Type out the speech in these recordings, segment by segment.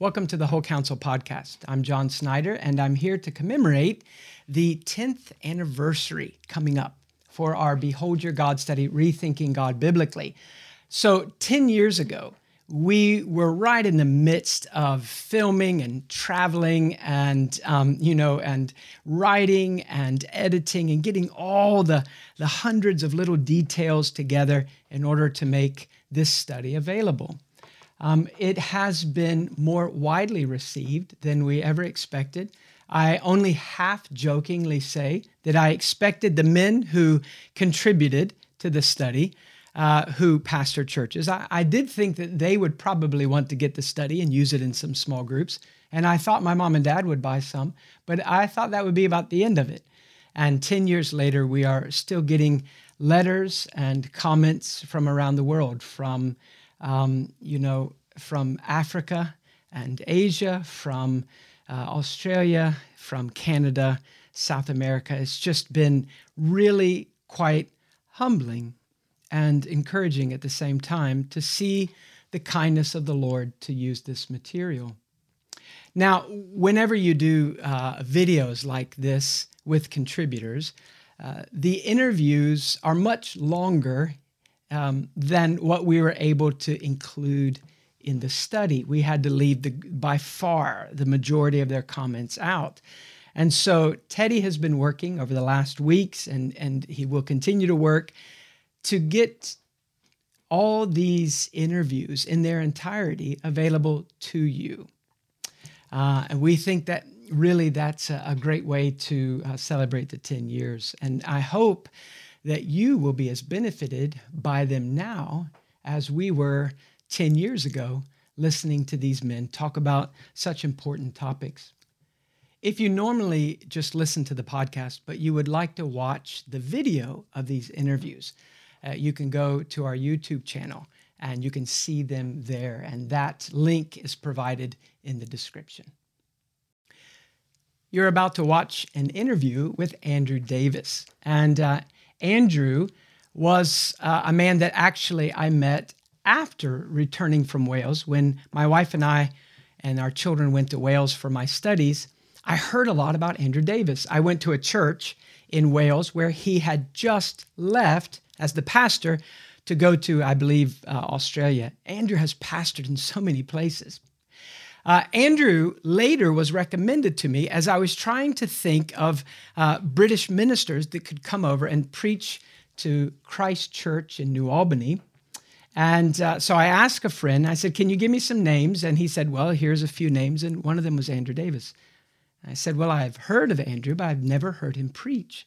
Welcome to the Whole Counsel podcast. I'm John Snyder, and I'm here to commemorate the 10th anniversary coming up for our Behold Your God study, Rethinking God Biblically. So, 10 years ago, we were right in the midst of filming and traveling and um, you know and writing and editing and getting all the, the hundreds of little details together in order to make this study available um, it has been more widely received than we ever expected. I only half jokingly say that I expected the men who contributed to the study, uh, who pastor churches, I, I did think that they would probably want to get the study and use it in some small groups. And I thought my mom and dad would buy some, but I thought that would be about the end of it. And 10 years later, we are still getting letters and comments from around the world, from um, you know, from Africa and Asia, from uh, Australia, from Canada, South America. It's just been really quite humbling and encouraging at the same time to see the kindness of the Lord to use this material. Now, whenever you do uh, videos like this with contributors, uh, the interviews are much longer um, than what we were able to include in the study. We had to leave the, by far the majority of their comments out. And so Teddy has been working over the last weeks, and, and he will continue to work to get all these interviews in their entirety available to you. Uh, and we think that really that's a, a great way to uh, celebrate the 10 years. And I hope that you will be as benefited by them now as we were 10 years ago listening to these men talk about such important topics. If you normally just listen to the podcast, but you would like to watch the video of these interviews, uh, you can go to our YouTube channel and you can see them there. And that link is provided in the description. You're about to watch an interview with Andrew Davies. And uh, Andrew was uh, a man that actually I met after returning from Wales, when my wife and I and our children went to Wales for my studies, I heard a lot about Andrew Davies. I went to a church in Wales where he had just left as the pastor to go to, I believe, uh, Australia. Andrew has pastored in so many places. Uh, Andrew later was recommended to me as I was trying to think of uh, British ministers that could come over and preach to Christ Church in New Albany. And uh, so I asked a friend, I said, Can you give me some names? And he said, Well, here's a few names. And one of them was Andrew Davies. I said, Well, I've heard of Andrew, but I've never heard him preach.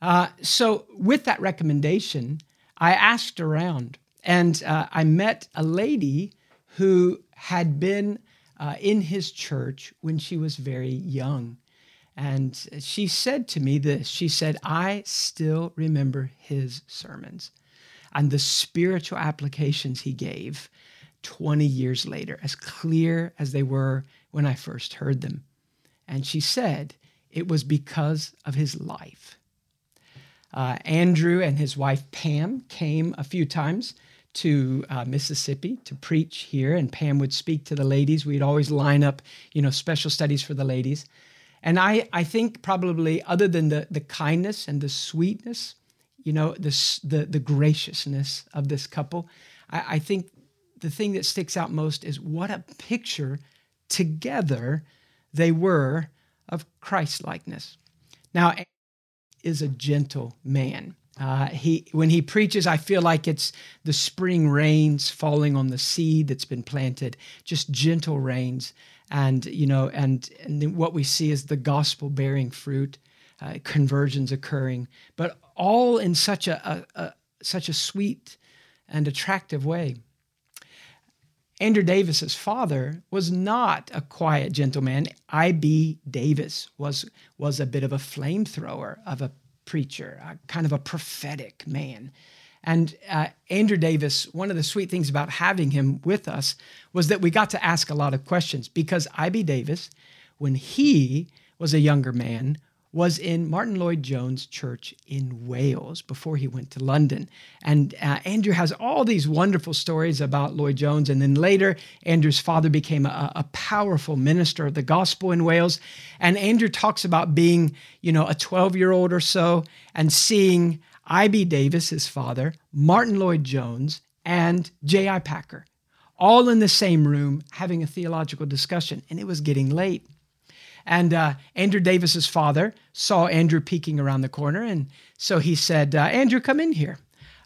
Uh, so, with that recommendation, I asked around and uh, I met a lady who had been uh, in his church when she was very young. And she said to me this She said, I still remember his sermons and the spiritual applications he gave 20 years later, as clear as they were when I first heard them. And she said it was because of his life. Uh, Andrew and his wife Pam came a few times to uh, Mississippi to preach here, and Pam would speak to the ladies. We'd always line up, you know, special studies for the ladies. And I, I think probably other than the, the kindness and the sweetness you know, this, the, the graciousness of this couple. I, I think the thing that sticks out most is what a picture together they were of Christ likeness. Now, is a gentle man. Uh, he, when he preaches, I feel like it's the spring rains falling on the seed that's been planted, just gentle rains, and you know, and, and what we see is the gospel bearing fruit, uh, conversions occurring. But all in such a, a, a such a sweet and attractive way. Andrew Davies's father was not a quiet gentleman. I.B. Davies was, was a bit of a flamethrower of a preacher, a kind of a prophetic man. And uh, Andrew Davies, one of the sweet things about having him with us was that we got to ask a lot of questions because I.B. Davies, when he was a younger man, was in Martyn Lloyd-Jones Church in Wales before he went to London. And uh, Andrew has all these wonderful stories about Lloyd-Jones. And then later, Andrew's father became a, a powerful minister of the gospel in Wales. And Andrew talks about being, you know, a 12 year old or so and seeing I.B. Davies, his father, Martyn Lloyd-Jones, and J.I. Packer all in the same room having a theological discussion. And it was getting late. And uh, Andrew Davies's father saw Andrew peeking around the corner, and so he said, uh, "Andrew, come in here."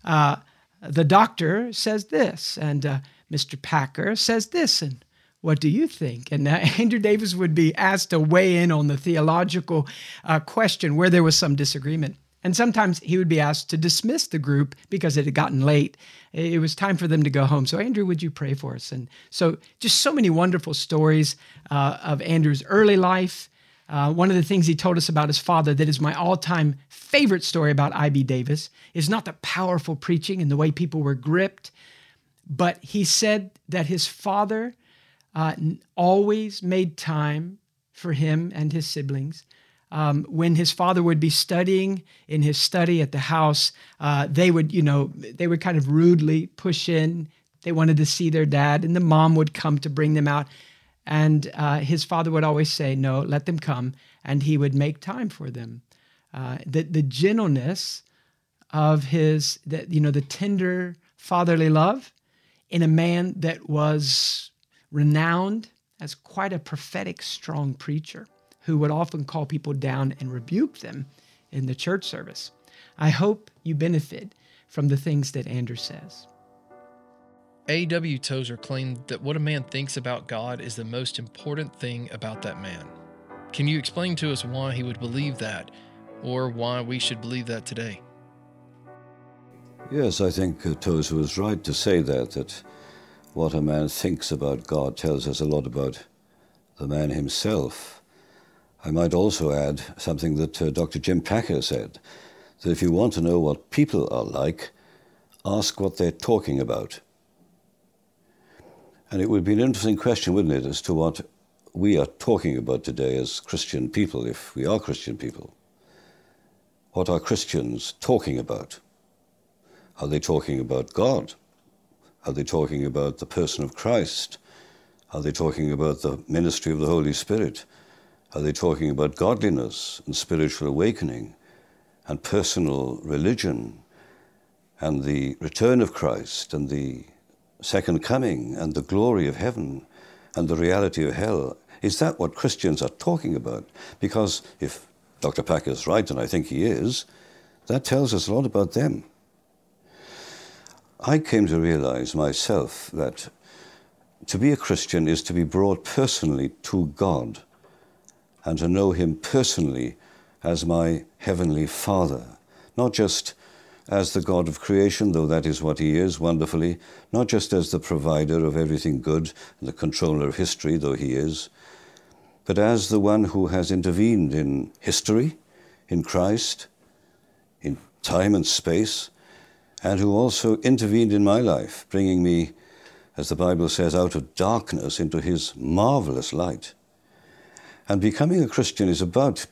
Uh, the doctor says this, and uh, Mr. Packer says this, and what do you think? And uh, Andrew Davies would be asked to weigh in on the theological uh, question where there was some disagreement. And sometimes he would be asked to dismiss the group because it had gotten late. It was time for them to go home. So, Andrew, would you pray for us? And so, just so many wonderful stories uh, of Andrew's early life. Uh, one of the things he told us about his father that is my all time favorite story about I.B. Davies is not the powerful preaching and the way people were gripped, but he said that his father uh, always made time for him and his siblings um, when his father would be studying in his study at the house, uh, they would, you know, they would kind of rudely push in. They wanted to see their dad, and the mom would come to bring them out. And uh, his father would always say, "No, let them come," and he would make time for them. Uh, the the gentleness of his, the, you know, the tender fatherly love in a man that was renowned as quite a prophetic, strong preacher who would often call people down and rebuke them in the church service. I hope you benefit from the things that Andrew says. A.W. Tozer claimed that what a man thinks about God is the most important thing about that man. Can you explain to us why he would believe that, or why we should believe that today? Yes, I think uh, Tozer was right to say that, that what a man thinks about God tells us a lot about the man himself. I might also add something that uh, Dr. Jim Packer said that if you want to know what people are like, ask what they're talking about. And it would be an interesting question, wouldn't it, as to what we are talking about today as Christian people, if we are Christian people. What are Christians talking about? Are they talking about God? Are they talking about the person of Christ? Are they talking about the ministry of the Holy Spirit? Are they talking about godliness and spiritual awakening and personal religion and the return of Christ and the second coming and the glory of heaven and the reality of hell? Is that what Christians are talking about? Because if Dr. Packer is right, and I think he is, that tells us a lot about them. I came to realize myself that to be a Christian is to be brought personally to God and to know Him personally as my Heavenly Father, not just as the God of creation, though that is what He is wonderfully, not just as the provider of everything good and the controller of history, though He is, but as the one who has intervened in history, in Christ, in time and space, and who also intervened in my life, bringing me, as the Bible says, out of darkness into His marvelous light. And becoming a Christian is about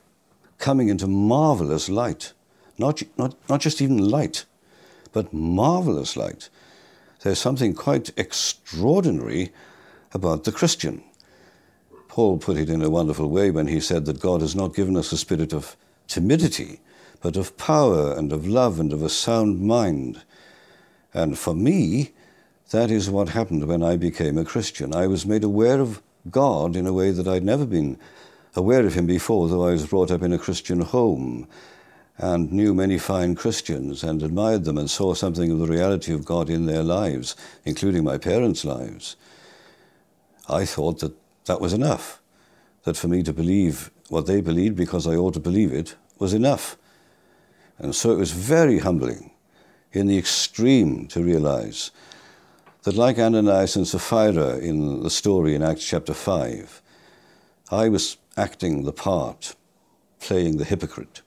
coming into marvelous light. Not, not, not just even light, but marvelous light. There's something quite extraordinary about the Christian. Paul put it in a wonderful way when he said that God has not given us a spirit of timidity, but of power and of love and of a sound mind. And for me, that is what happened when I became a Christian. I was made aware of God in a way that I'd never been aware of him before, though I was brought up in a Christian home and knew many fine Christians and admired them and saw something of the reality of God in their lives, including my parents' lives. I thought that that was enough, that for me to believe what they believed because I ought to believe it was enough. And so it was very humbling in the extreme to realize that, like Ananias and Sapphira in the story in Acts chapter 5, I was acting the part, playing the hypocrite.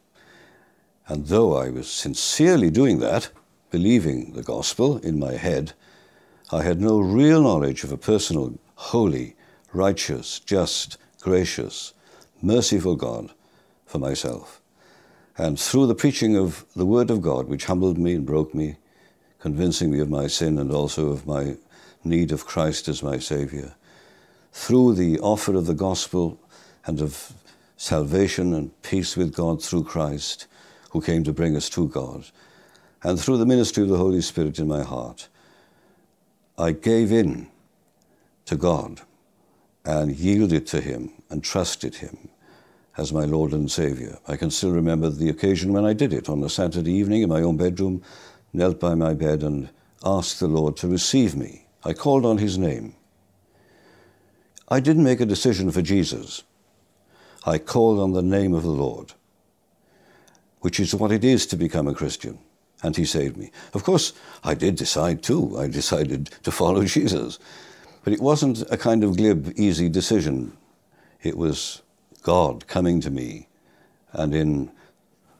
And though I was sincerely doing that, believing the gospel in my head, I had no real knowledge of a personal, holy, righteous, just, gracious, merciful God for myself. And through the preaching of the Word of God, which humbled me and broke me, convincing me of my sin and also of my need of Christ as my Saviour, through the offer of the gospel and of salvation and peace with God through Christ, who came to bring us to God, and through the ministry of the Holy Spirit in my heart, I gave in to God and yielded to Him and trusted Him as my Lord and Saviour. I can still remember the occasion when I did it on a Saturday evening in my own bedroom, knelt by my bed and asked the Lord to receive me. I called on His name. I didn't make a decision for Jesus. I called on the name of the Lord, which is what it is to become a Christian. And He saved me. Of course, I did decide too. I decided to follow Jesus. But it wasn't a kind of glib, easy decision. It was God coming to me and in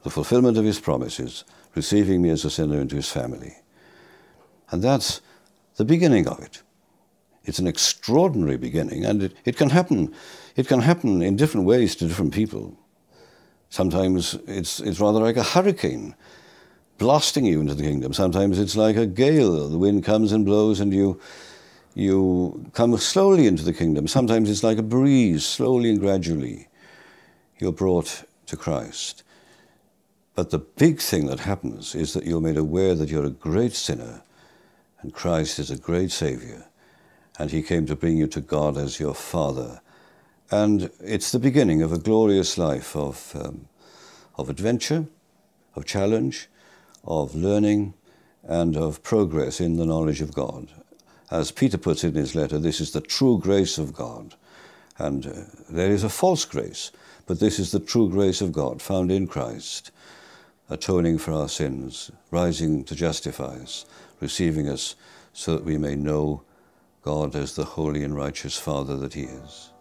the fulfillment of his promises, receiving me as a sinner into his family. And that's the beginning of it. It's an extraordinary beginning, and it, it can happen. It can happen in different ways to different people. Sometimes it's, it's rather like a hurricane blasting you into the kingdom. Sometimes it's like a gale. The wind comes and blows, and you, you come slowly into the kingdom. Sometimes it's like a breeze, slowly and gradually you're brought to Christ. But the big thing that happens is that you're made aware that you're a great sinner and Christ is a great Savior and He came to bring you to God as your Father. And it's the beginning of a glorious life of, um, of adventure, of challenge, of learning, and of progress in the knowledge of God. As Peter puts it in his letter, this is the true grace of God. And uh, there is a false grace but this is the true grace of God found in Christ, atoning for our sins, rising to justify us, receiving us so that we may know God as the holy and righteous Father that He is.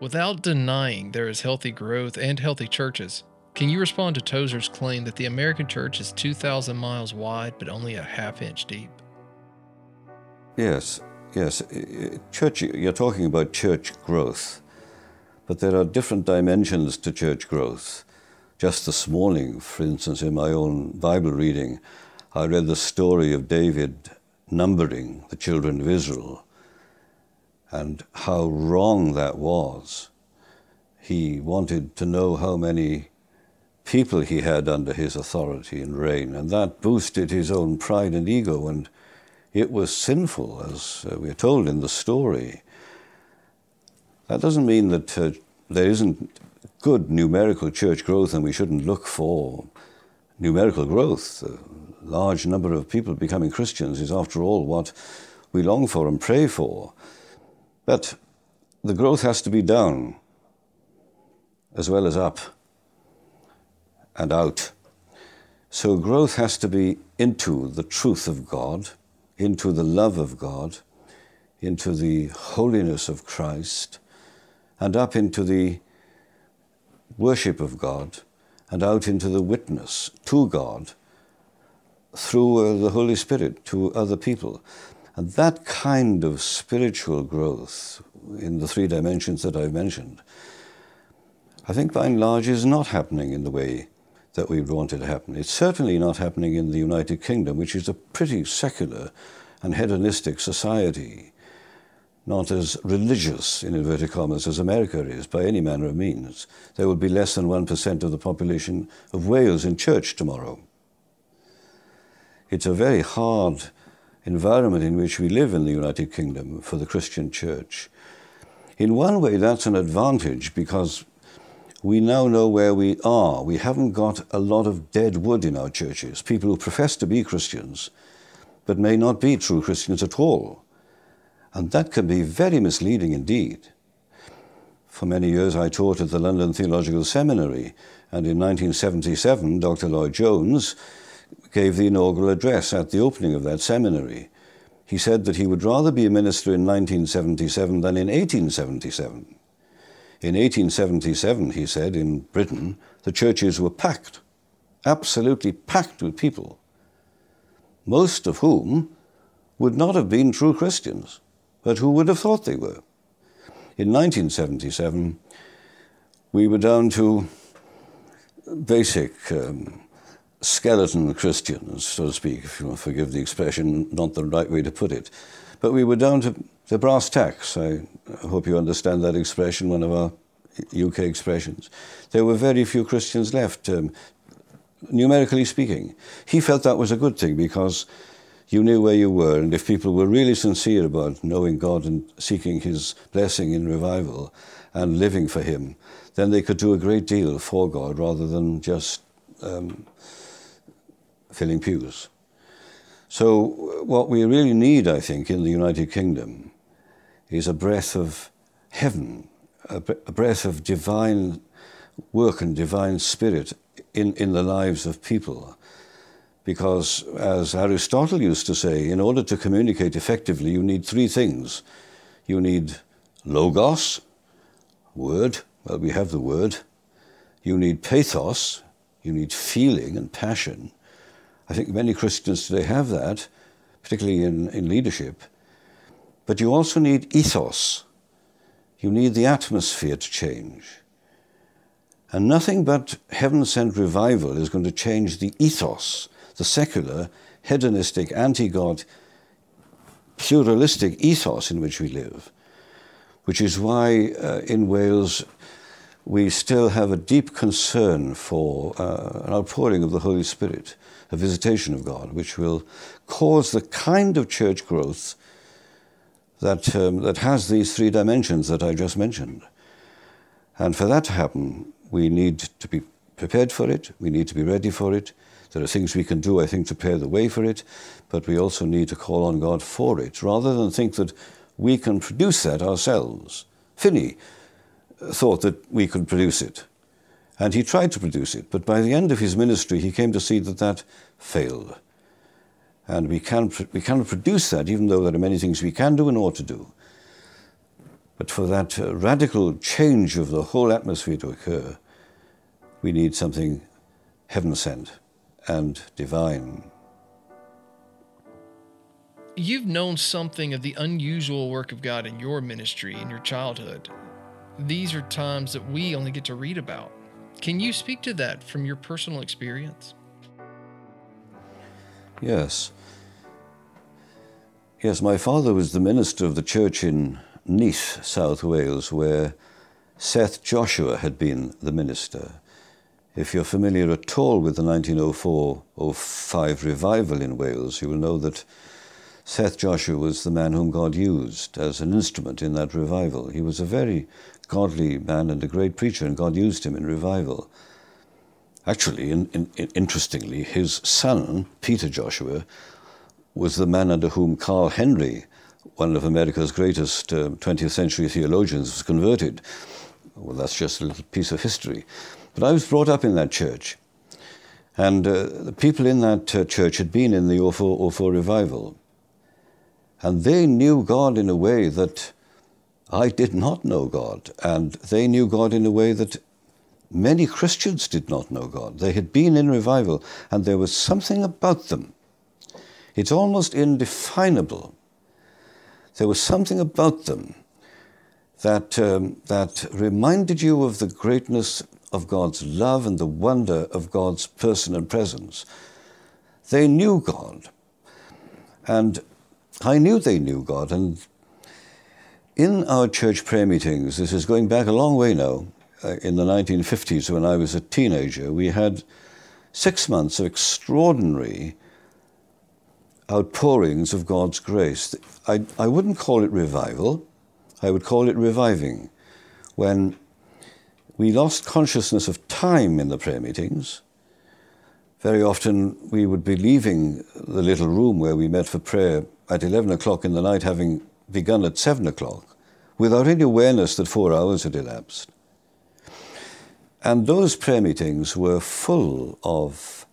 Without denying there is healthy growth and healthy churches, can you respond to Tozer's claim that the American church is 2,000 miles wide but only a half inch deep? Yes, yes. Church, you're talking about church growth. But there are different dimensions to church growth. Just this morning, for instance, in my own Bible reading, I read the story of David numbering the children of Israel and how wrong that was. He wanted to know how many people he had under his authority and reign, and that boosted his own pride and ego, and it was sinful, as uh, we're told in the story. That doesn't mean that uh, there isn't good numerical church growth and we shouldn't look for numerical growth. Large number of people becoming Christians is, after all, what we long for and pray for. But the growth has to be down as well as up and out. So growth has to be into the truth of God, into the love of God, into the holiness of Christ and up into the worship of God and out into the witness to God through uh, the Holy Spirit to other people. And that kind of spiritual growth in the three dimensions that I've mentioned, I think by and large is not happening in the way that we want it to happen. It's certainly not happening in the United Kingdom, which is a pretty secular and hedonistic society not as religious, in inverted commas, as America is by any manner of means. There will be less than 1% of the population of Wales in church tomorrow. It's a very hard environment in which we live in the United Kingdom for the Christian church. In one way, that's an advantage because we now know where we are. We haven't got a lot of dead wood in our churches, people who profess to be Christians, but may not be true Christians at all. And that can be very misleading indeed. For many years, I taught at the London Theological Seminary, and in 1977, Dr. Lloyd Jones gave the inaugural address at the opening of that seminary. He said that he would rather be a minister in 1977 than in 1877. In 1877, he said, in Britain, the churches were packed, absolutely packed with people, most of whom would not have been true Christians. But who would have thought they were? In 1977, we were down to basic um, skeleton Christians, so to speak, if you forgive the expression, not the right way to put it. But we were down to the brass tacks. I hope you understand that expression, one of our UK expressions. There were very few Christians left, um, numerically speaking. He felt that was a good thing because you knew where you were, and if people were really sincere about knowing God and seeking His blessing in revival and living for Him, then they could do a great deal for God rather than just um, filling pews. So, what we really need, I think, in the United Kingdom is a breath of heaven, a, breath of divine work and divine spirit in, in the lives of people. Because, as Aristotle used to say, in order to communicate effectively, you need three things. You need logos, word, well, we have the word. You need pathos, you need feeling and passion. I think many Christians today have that, particularly in, in leadership. But you also need ethos. You need the atmosphere to change. And nothing but heaven sent revival is going to change the ethos, the secular, hedonistic, anti God, pluralistic ethos in which we live. Which is why uh, in Wales we still have a deep concern for uh, an outpouring of the Holy Spirit, a visitation of God, which will cause the kind of church growth that, um, that has these three dimensions that I just mentioned. And for that to happen, we need to be prepared for it, we need to be ready for it. There are things we can do, I think, to prepare the way for it, but we also need to call on God for it, rather than think that we can produce that ourselves. Finney thought that we could produce it. And he tried to produce it, but by the end of his ministry, he came to see that that failed. And we, can, we cannot produce that, even though there are many things we can do and ought to do. But for that uh, radical change of the whole atmosphere to occur, we need something heaven sent and divine. You've known something of the unusual work of God in your ministry in your childhood. These are times that we only get to read about. Can you speak to that from your personal experience? Yes. Yes, my father was the minister of the church in Neath, South Wales, where Seth Joshua had been the minister. If you're familiar at all with the 1904 05 revival in Wales, you will know that Seth Joshua was the man whom God used as an instrument in that revival. He was a very godly man and a great preacher, and God used him in revival. Actually, in, in, interestingly, his son, Peter Joshua, was the man under whom Carl Henry, one of America's greatest uh, 20th century theologians, was converted. Well, that's just a little piece of history. But I was brought up in that church. And uh, the people in that uh, church had been in the 04, 04 revival. And they knew God in a way that I did not know God. And they knew God in a way that many Christians did not know God. They had been in revival, and there was something about them. It's almost indefinable. There was something about them that, um, that reminded you of the greatness of God's love and the wonder of God's person and presence. They knew God. And I knew they knew God, and in our church prayer meetings, this is going back a long way now, uh, in the 1950s when I was a teenager, we had six months of extraordinary outpourings of God's grace. I, I wouldn't call it revival, I would call it reviving. When we lost consciousness of time in the prayer meetings, very often we would be leaving the little room where we met for prayer at 11 o'clock in the night, having begun at 7 o'clock, without any awareness that four hours had elapsed. And those prayer meetings were full of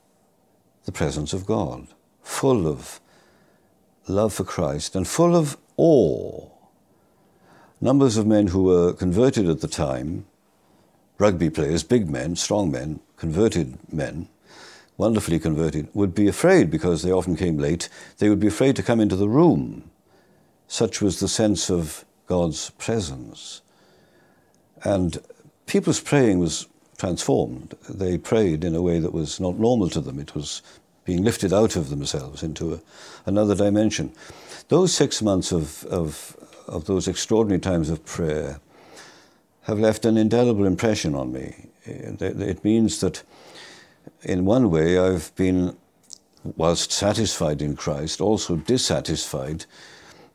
the presence of God, full of love for Christ, and full of awe. Numbers of men who were converted at the time, rugby players, big men, strong men, converted men, wonderfully converted, would be afraid because they often came late. They would be afraid to come into the room. Such was the sense of God's presence. And people's praying was transformed. They prayed in a way that was not normal to them. It was being lifted out of themselves into a, another dimension. Those six months of, of, of those extraordinary times of prayer have left an indelible impression on me. It means that, in one way, I've been, whilst satisfied in Christ, also dissatisfied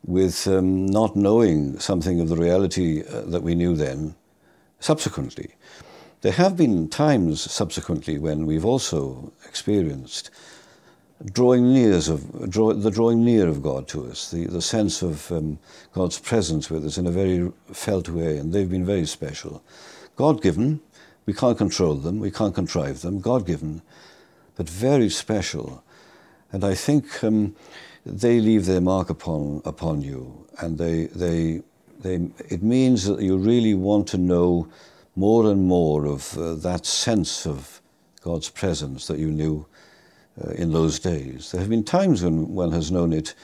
with um, not knowing something of the reality uh, that we knew then subsequently. There have been times subsequently when we've also experienced drawing near of draw, the drawing near of God to us, the, the sense of um, God's presence with us in a very felt way, and they've been very special. God given, we can't control them, we can't contrive them, God given, but very special. And I think um, they leave their mark upon upon you, and they they they. It means that you really want to know more and more of uh, that sense of God's presence that you knew uh, in those days. There have been times when one has known it,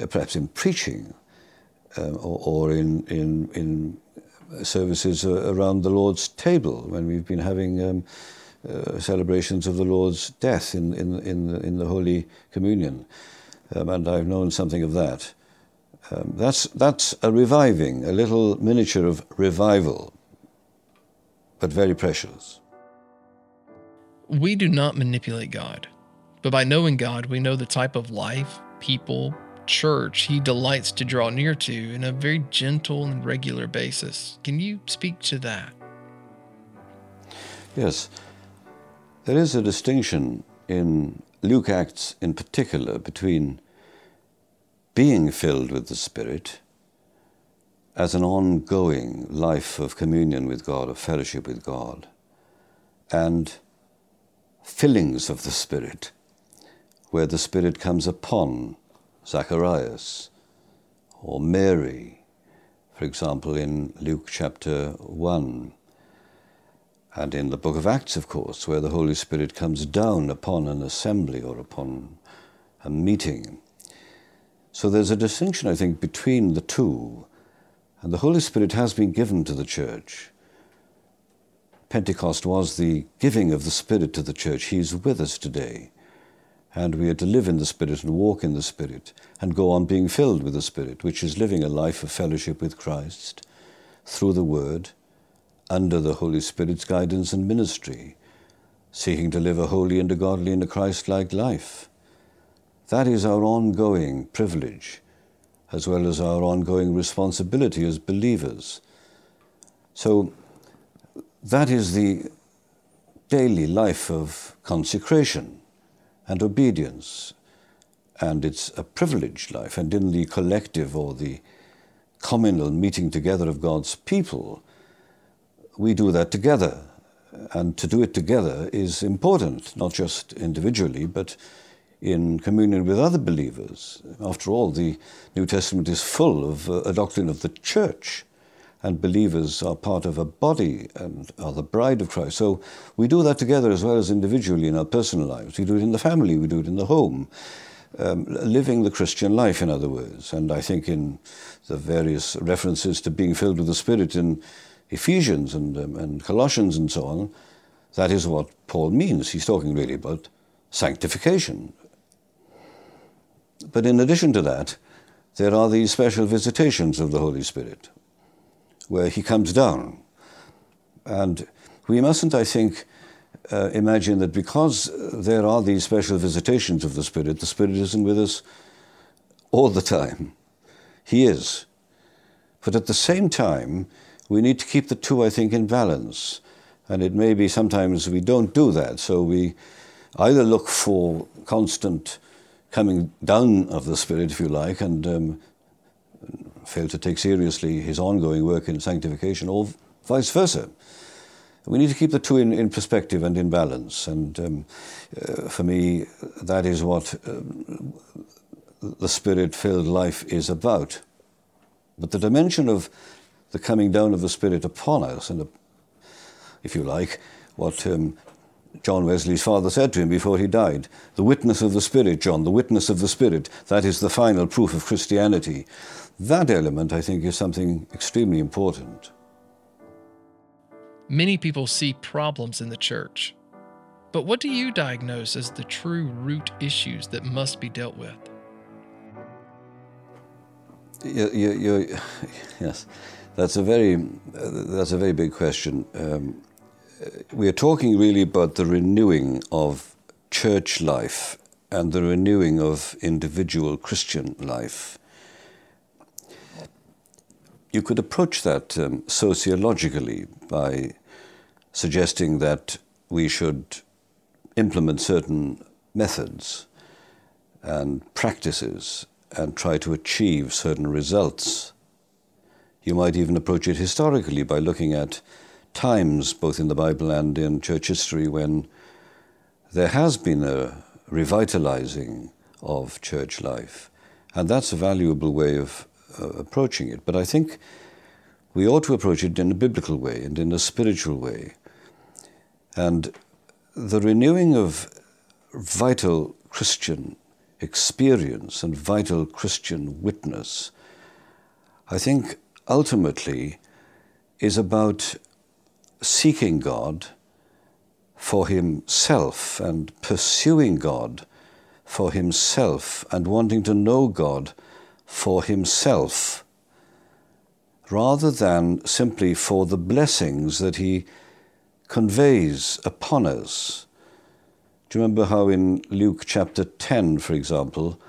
uh, perhaps in preaching, uh, or, or, in in in services uh, around the Lord's table when we've been having. Um, uh, celebrations of the Lord's death in, in, in, the, in the Holy Communion um, and I've known something of that. Um, that's, that's a reviving, a little miniature of revival, but very precious. We do not manipulate God, but by knowing God, we know the type of life, people, church He delights to draw near to in a very gentle and regular basis. Can you speak to that? Yes. There is a distinction in Luke acts in particular between being filled with the Spirit as an ongoing life of communion with God, of fellowship with God, and fillings of the Spirit, where the Spirit comes upon Zacharias or Mary, for example, in Luke chapter 1 and in the book of Acts, of course, where the Holy Spirit comes down upon an assembly or upon a meeting. So there's a distinction, I think, between the two. And the Holy Spirit has been given to the church. Pentecost was the giving of the Spirit to the church. He's with us today. And we are to live in the Spirit and walk in the Spirit and go on being filled with the Spirit, which is living a life of fellowship with Christ through the Word under the Holy Spirit's guidance and ministry, seeking to live a holy and a godly and a Christ like life. That is our ongoing privilege, as well as our ongoing responsibility as believers. So, that is the daily life of consecration and obedience. And it's a privileged life. And in the collective or the communal meeting together of God's people, we do that together. And to do it together is important, not just individually, but in communion with other believers. After all, the New Testament is full of uh, a doctrine of the church, and believers are part of a body and are the bride of Christ. So we do that together as well as individually in our personal lives. We do it in the family, we do it in the home. Um, living the Christian life, in other words. And I think in the various references to being filled with the Spirit in Ephesians and, um, and Colossians and so on, that is what Paul means. He's talking really about sanctification. But in addition to that, there are these special visitations of the Holy Spirit, where he comes down. And we mustn't, I think, uh, imagine that because there are these special visitations of the Spirit, the Spirit isn't with us all the time. He is. But at the same time, we need to keep the two, I think, in balance. And it may be sometimes we don't do that. So we either look for constant coming down of the Spirit, if you like, and um, fail to take seriously his ongoing work in sanctification, or vice versa. We need to keep the two in, in perspective and in balance. And um, uh, for me, that is what um, the spirit filled life is about. But the dimension of the coming down of the Spirit upon us, and if you like, what um, John Wesley's father said to him before he died the witness of the Spirit, John, the witness of the Spirit, that is the final proof of Christianity. That element, I think, is something extremely important. Many people see problems in the church. But what do you diagnose as the true root issues that must be dealt with? You, you, you, yes, that's a very that's a very big question. Um, we are talking really about the renewing of church life and the renewing of individual Christian life. You could approach that um, sociologically by suggesting that we should implement certain methods and practices and try to achieve certain results. You might even approach it historically by looking at times, both in the Bible and in church history, when there has been a revitalizing of church life. And that's a valuable way of uh, approaching it. But I think we ought to approach it in a biblical way and in a spiritual way. And the renewing of vital Christian experience and vital Christian witness, I think ultimately is about seeking God for himself and pursuing God for himself and wanting to know God for himself rather than simply for the blessings that he conveys upon us. Do you remember how in Luke chapter 10, for example,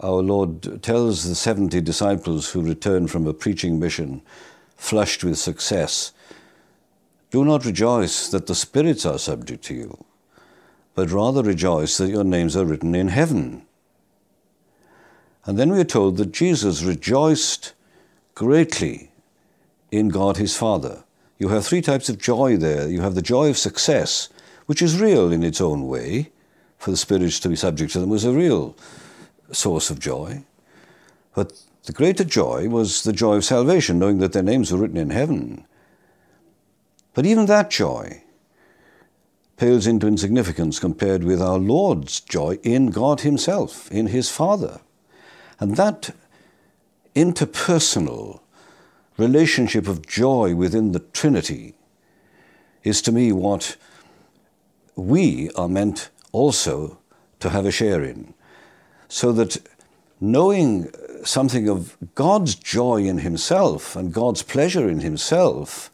our Lord tells the 70 disciples who return from a preaching mission, flushed with success, Do not rejoice that the spirits are subject to you, but rather rejoice that your names are written in heaven. And then we are told that Jesus rejoiced greatly in God his Father. You have three types of joy there. You have the joy of success, which is real in its own way, for the spirits to be subject to them was a real source of joy. But the greater joy was the joy of salvation, knowing that their names were written in heaven. But even that joy pales into insignificance compared with our Lord's joy in God Himself, in His Father. And that interpersonal relationship of joy within the Trinity is to me what we are meant also to have a share in. So that knowing something of God's joy in Himself and God's pleasure in Himself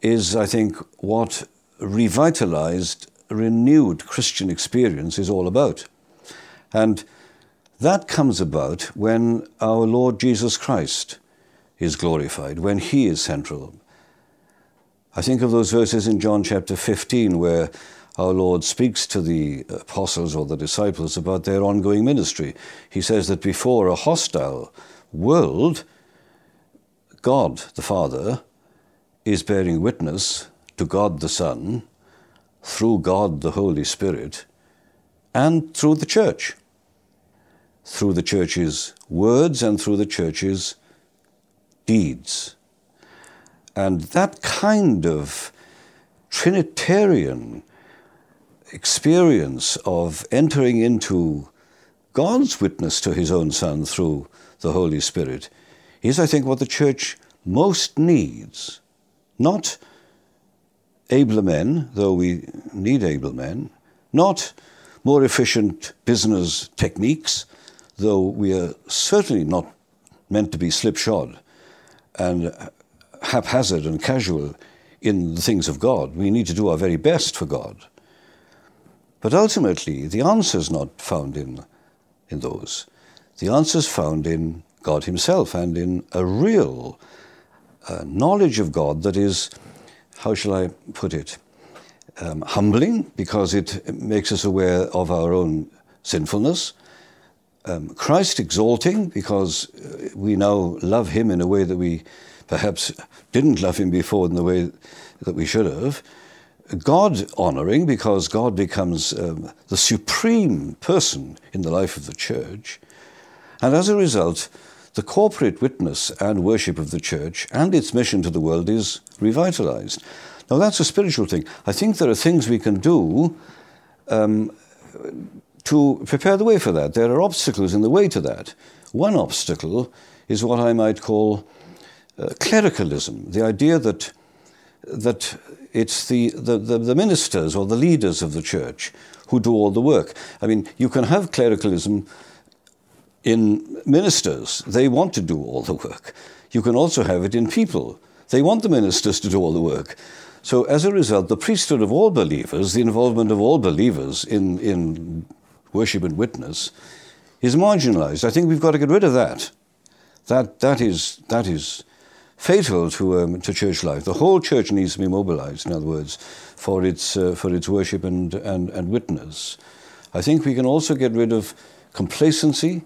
is, I think, what revitalized, renewed Christian experience is all about. And that comes about when our Lord Jesus Christ is glorified, when He is central. I think of those verses in John chapter 15 where our Lord speaks to the apostles or the disciples about their ongoing ministry. He says that before a hostile world, God the Father is bearing witness to God the Son through God the Holy Spirit and through the church, through the church's words and through the church's deeds. And that kind of Trinitarian experience of entering into God's witness to his own Son through the Holy Spirit is, I think, what the church most needs. Not abler men, though we need able men, not more efficient business techniques, though we are certainly not meant to be slipshod and haphazard and casual in the things of God. We need to do our very best for God. But ultimately, the answer is not found in, in those. The answer is found in God Himself and in a real uh, knowledge of God that is, how shall I put it, um, humbling because it makes us aware of our own sinfulness, um, Christ exalting because uh, we now love him in a way that we perhaps didn't love him before in the way that we should have. God honoring because God becomes um, the supreme person in the life of the church. And as a result, the corporate witness and worship of the church and its mission to the world is revitalized. Now, that's a spiritual thing. I think there are things we can do um, to prepare the way for that. There are obstacles in the way to that. One obstacle is what I might call uh, clericalism, the idea that that it's the, the, the, the ministers or the leaders of the church who do all the work. I mean, you can have clericalism in ministers, they want to do all the work. You can also have it in people, they want the ministers to do all the work. So, as a result, the priesthood of all believers, the involvement of all believers in, in worship and witness, is marginalized. I think we've got to get rid of that. That, that, is, that is fatal to, um, to church life. The whole church needs to be mobilized, in other words, for its, uh, for its worship and, and, and witness. I think we can also get rid of complacency,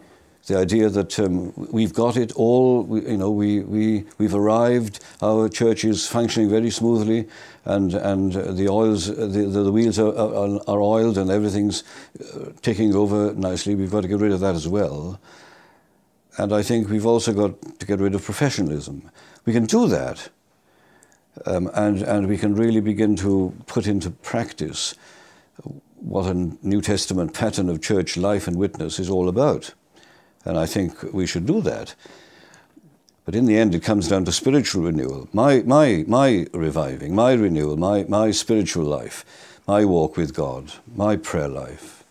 the idea that um, we've got it all, we, you know, we, we, we've arrived, our church is functioning very smoothly, and, and the oils, the, the, the wheels are, are, are, oiled and everything's uh, ticking over nicely. We've got to get rid of that as well. And I think we've also got to get rid of professionalism. We can do that, um, and, and we can really begin to put into practice what a New Testament pattern of church life and witness is all about. And I think we should do that. But in the end, it comes down to spiritual renewal. My, my, my reviving, my renewal, my, my spiritual life, my walk with God, my prayer life.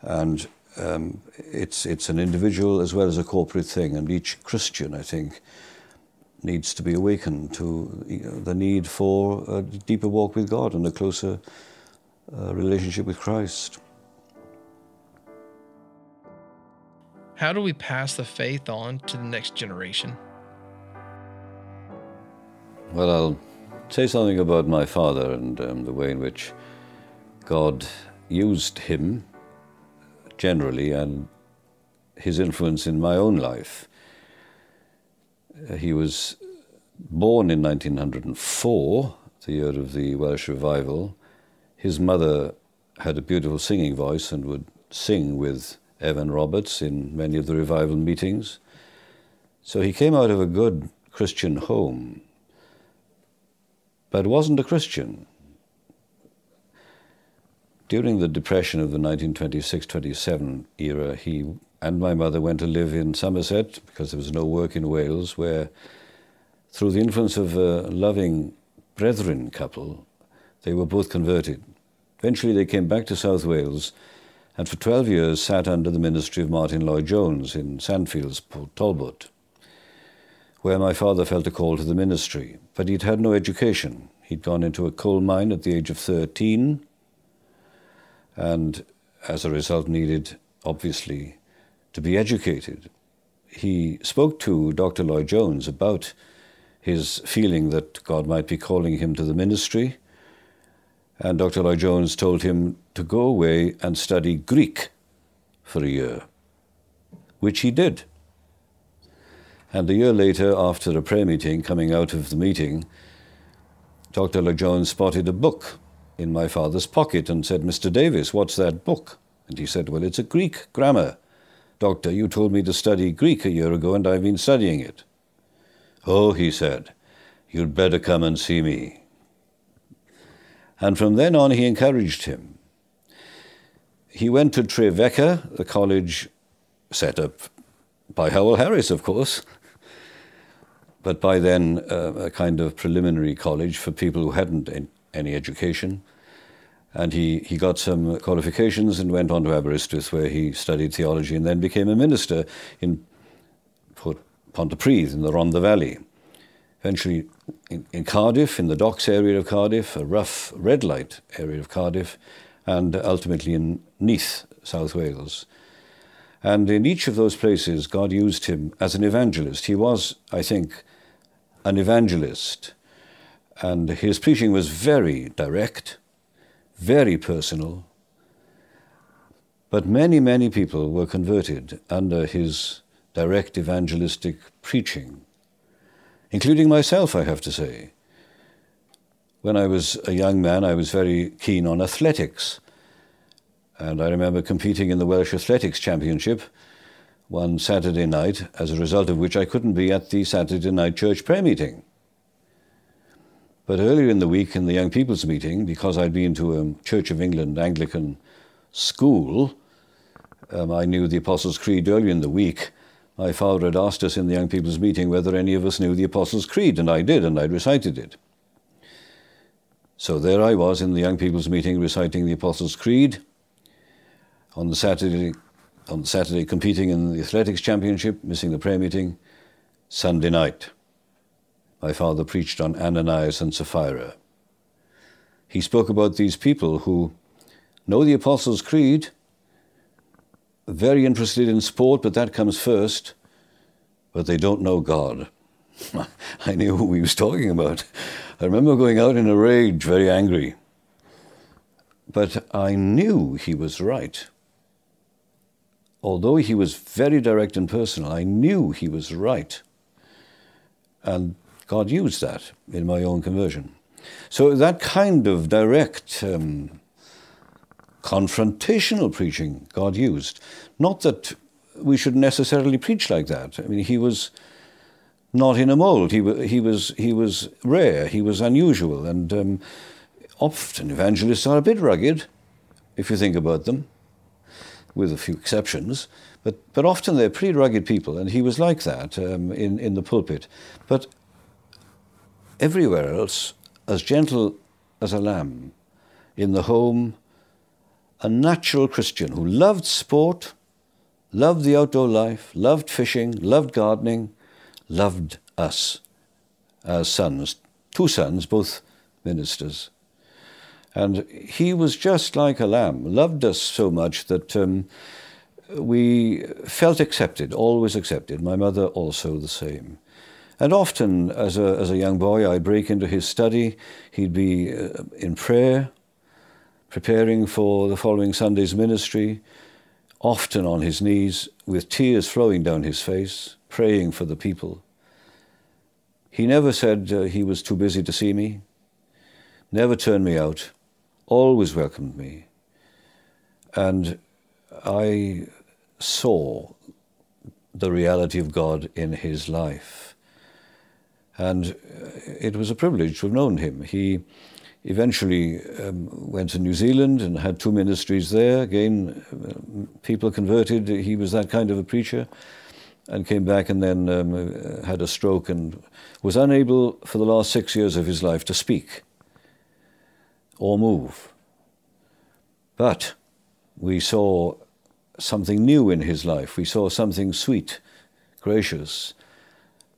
And um, it's, it's an individual as well as a corporate thing. And each Christian, I think, needs to be awakened to you know, the need for a deeper walk with God and a closer uh, relationship with Christ. How do we pass the faith on to the next generation? Well, I'll say something about my father and um, the way in which God used him generally and his influence in my own life. Uh, he was born in 1904, the year of the Welsh revival. His mother had a beautiful singing voice and would sing with Evan Roberts in many of the revival meetings. So he came out of a good Christian home, but wasn't a Christian. During the depression of the 1926 27 era, he and my mother went to live in Somerset because there was no work in Wales, where, through the influence of a loving brethren couple, they were both converted. Eventually, they came back to South Wales and for 12 years sat under the ministry of Martyn Lloyd-Jones in Sandfields, Port Talbot, where my father felt a call to the ministry. But he'd had no education. He'd gone into a coal mine at the age of 13, and as a result, needed, obviously, to be educated. He spoke to Dr. Lloyd-Jones about his feeling that God might be calling him to the ministry and Dr. Lloyd-Jones told him to go away and study Greek for a year, which he did. And a year later, after a prayer meeting, coming out of the meeting, Dr. Lloyd-Jones spotted a book in my father's pocket and said, Mr. Davies, what's that book? And he said, Well, it's a Greek grammar. Doctor, you told me to study Greek a year ago, and I've been studying it. Oh, he said, you'd better come and see me. And from then on, he encouraged him. He went to Trevecca, the college set up by Howell Harris, of course, but by then uh, a kind of preliminary college for people who hadn't any education. And he, he got some qualifications and went on to Aberystwyth, where he studied theology and then became a minister in Pontypridd in the Rhondda Valley eventually in, in, Cardiff, in the docks area of Cardiff, a rough red light area of Cardiff, and ultimately in Neath, South Wales. And in each of those places, God used him as an evangelist. He was, I think, an evangelist. And his preaching was very direct, very personal. But many, many people were converted under his direct evangelistic preaching including myself, I have to say. When I was a young man, I was very keen on athletics. And I remember competing in the Welsh Athletics Championship one Saturday night, as a result of which I couldn't be at the Saturday night church prayer meeting. But earlier in the week, in the young people's meeting, because I'd been to a Church of England Anglican school, um, I knew the Apostles' Creed earlier in the week, my father had asked us in the young people's meeting whether any of us knew the Apostles' Creed, and I did, and I recited it. So there I was in the young people's meeting reciting the Apostles' Creed. On Saturday, on Saturday competing in the athletics championship, missing the prayer meeting. Sunday night, my father preached on Ananias and Sapphira. He spoke about these people who know the Apostles' Creed, very interested in sport, but that comes first, but they don't know God. I knew who he was talking about. I remember going out in a rage, very angry. But I knew he was right. Although he was very direct and personal, I knew he was right. And God used that in my own conversion. So that kind of direct, um, confrontational preaching God used. Not that we should necessarily preach like that. I mean, he was not in a mold. He, he, was, he was rare, he was unusual, and um, often evangelists are a bit rugged, if you think about them, with a few exceptions. But, but often they're pretty rugged people, and he was like that um, in, in the pulpit. But everywhere else, as gentle as a lamb, in the home, a natural Christian who loved sport, loved the outdoor life, loved fishing, loved gardening, loved us as sons, two sons, both ministers. And he was just like a lamb, loved us so much that um, we felt accepted, always accepted. My mother also the same. And often, as a, as a young boy, I'd break into his study. He'd be uh, in prayer, preparing for the following Sunday's ministry, often on his knees, with tears flowing down his face, praying for the people. He never said uh, he was too busy to see me, never turned me out, always welcomed me. And I saw the reality of God in his life. And uh, it was a privilege to have known him. He eventually um, went to New Zealand and had two ministries there. Again, uh, people converted. He was that kind of a preacher. And came back and then um, uh, had a stroke and was unable for the last six years of his life to speak or move. But we saw something new in his life. We saw something sweet, gracious,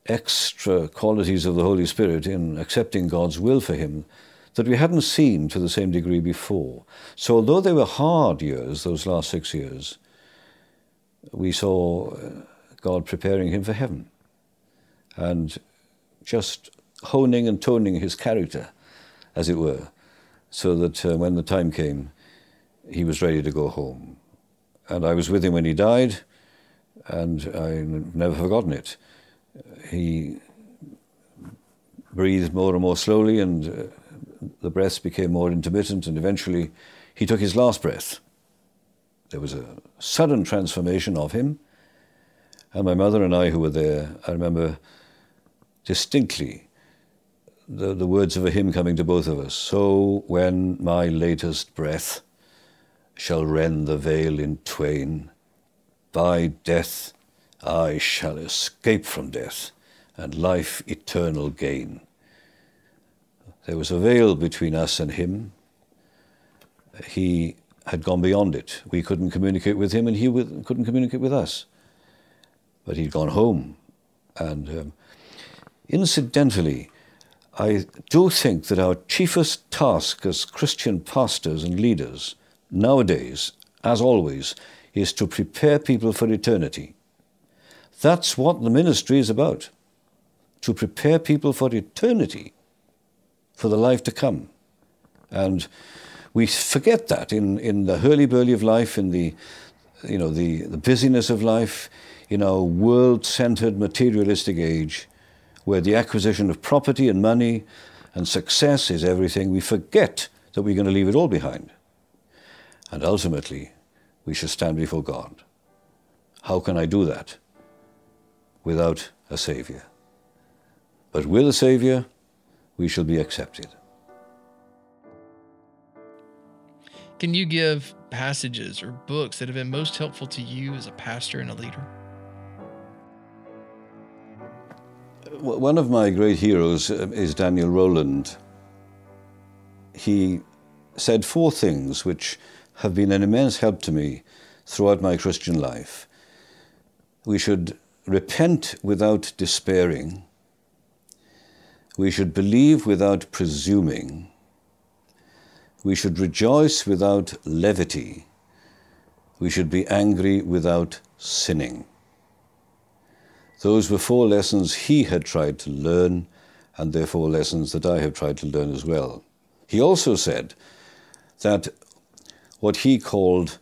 extra qualities of the Holy Spirit in accepting God's will for him that we hadn't seen to the same degree before. So, although they were hard years, those last six years, we saw uh, God preparing him for heaven and just honing and toning his character, as it were, so that uh, when the time came, he was ready to go home. And I was with him when he died, and I've never forgotten it. He breathed more and more slowly, and uh, the breaths became more intermittent, and eventually he took his last breath. There was a sudden transformation of him. And my mother and I, who were there, I remember distinctly the, the words of a hymn coming to both of us. So when my latest breath shall rend the veil in twain. By death I shall escape from death and life eternal gain. There was a veil between us and him. He had gone beyond it. We couldn't communicate with him, and he couldn't communicate with us. But he'd gone home. And um, incidentally, I do think that our chiefest task as Christian pastors and leaders nowadays, as always, is to prepare people for eternity. That's what the ministry is about to prepare people for eternity, for the life to come. And we forget that in, in the hurly-burly of life, in the, you know, the, the busyness of life, in our world-centered materialistic age, where the acquisition of property and money and success is everything, we forget that we're going to leave it all behind. And ultimately, we should stand before God. How can I do that without a Savior? But with a Savior, we shall be accepted. Can you give passages or books that have been most helpful to you as a pastor and a leader? One of my great heroes uh, is Daniel Rowland he said four things which have been an immense help to me throughout my Christian life. We should repent without despairing. We should believe without presuming. We should rejoice without levity. We should be angry without sinning. Those were four lessons he had tried to learn, and therefore lessons that I have tried to learn as well. He also said that what he called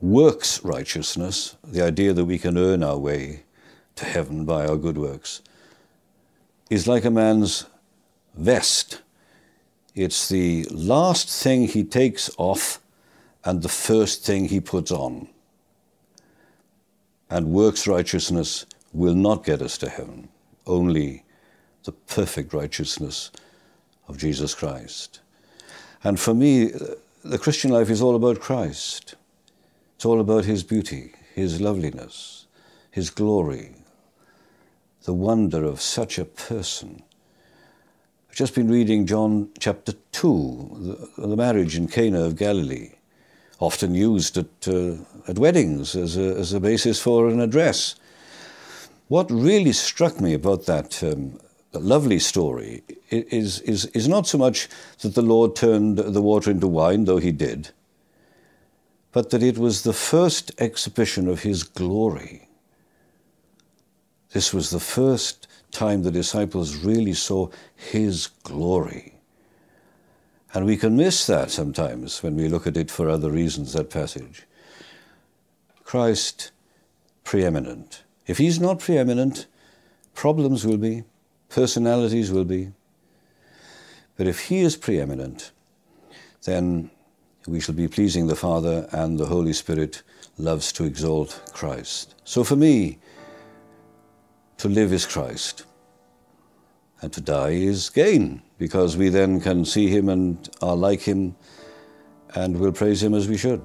works righteousness, the idea that we can earn our way to heaven by our good works, is like a man's vest. It's the last thing he takes off and the first thing he puts on. And works righteousness will not get us to heaven, only the perfect righteousness of Jesus Christ. And for me, the Christian life is all about Christ. It's all about His beauty, His loveliness, His glory, the wonder of such a person. I've just been reading John chapter 2, the, the marriage in Cana of Galilee, often used at, uh, at weddings as a, as a basis for an address. What really struck me about that um, lovely story is, is, is not so much that the Lord turned the water into wine, though he did, but that it was the first exhibition of his glory. This was the first time the disciples really saw his glory. And we can miss that sometimes when we look at it for other reasons, that passage. Christ preeminent. If he's not preeminent, problems will be, personalities will be. But if he is preeminent, then we shall be pleasing the Father, and the Holy Spirit loves to exalt Christ. So for me, to live is Christ, and to die is gain, because we then can see him and are like him, and will praise him as we should.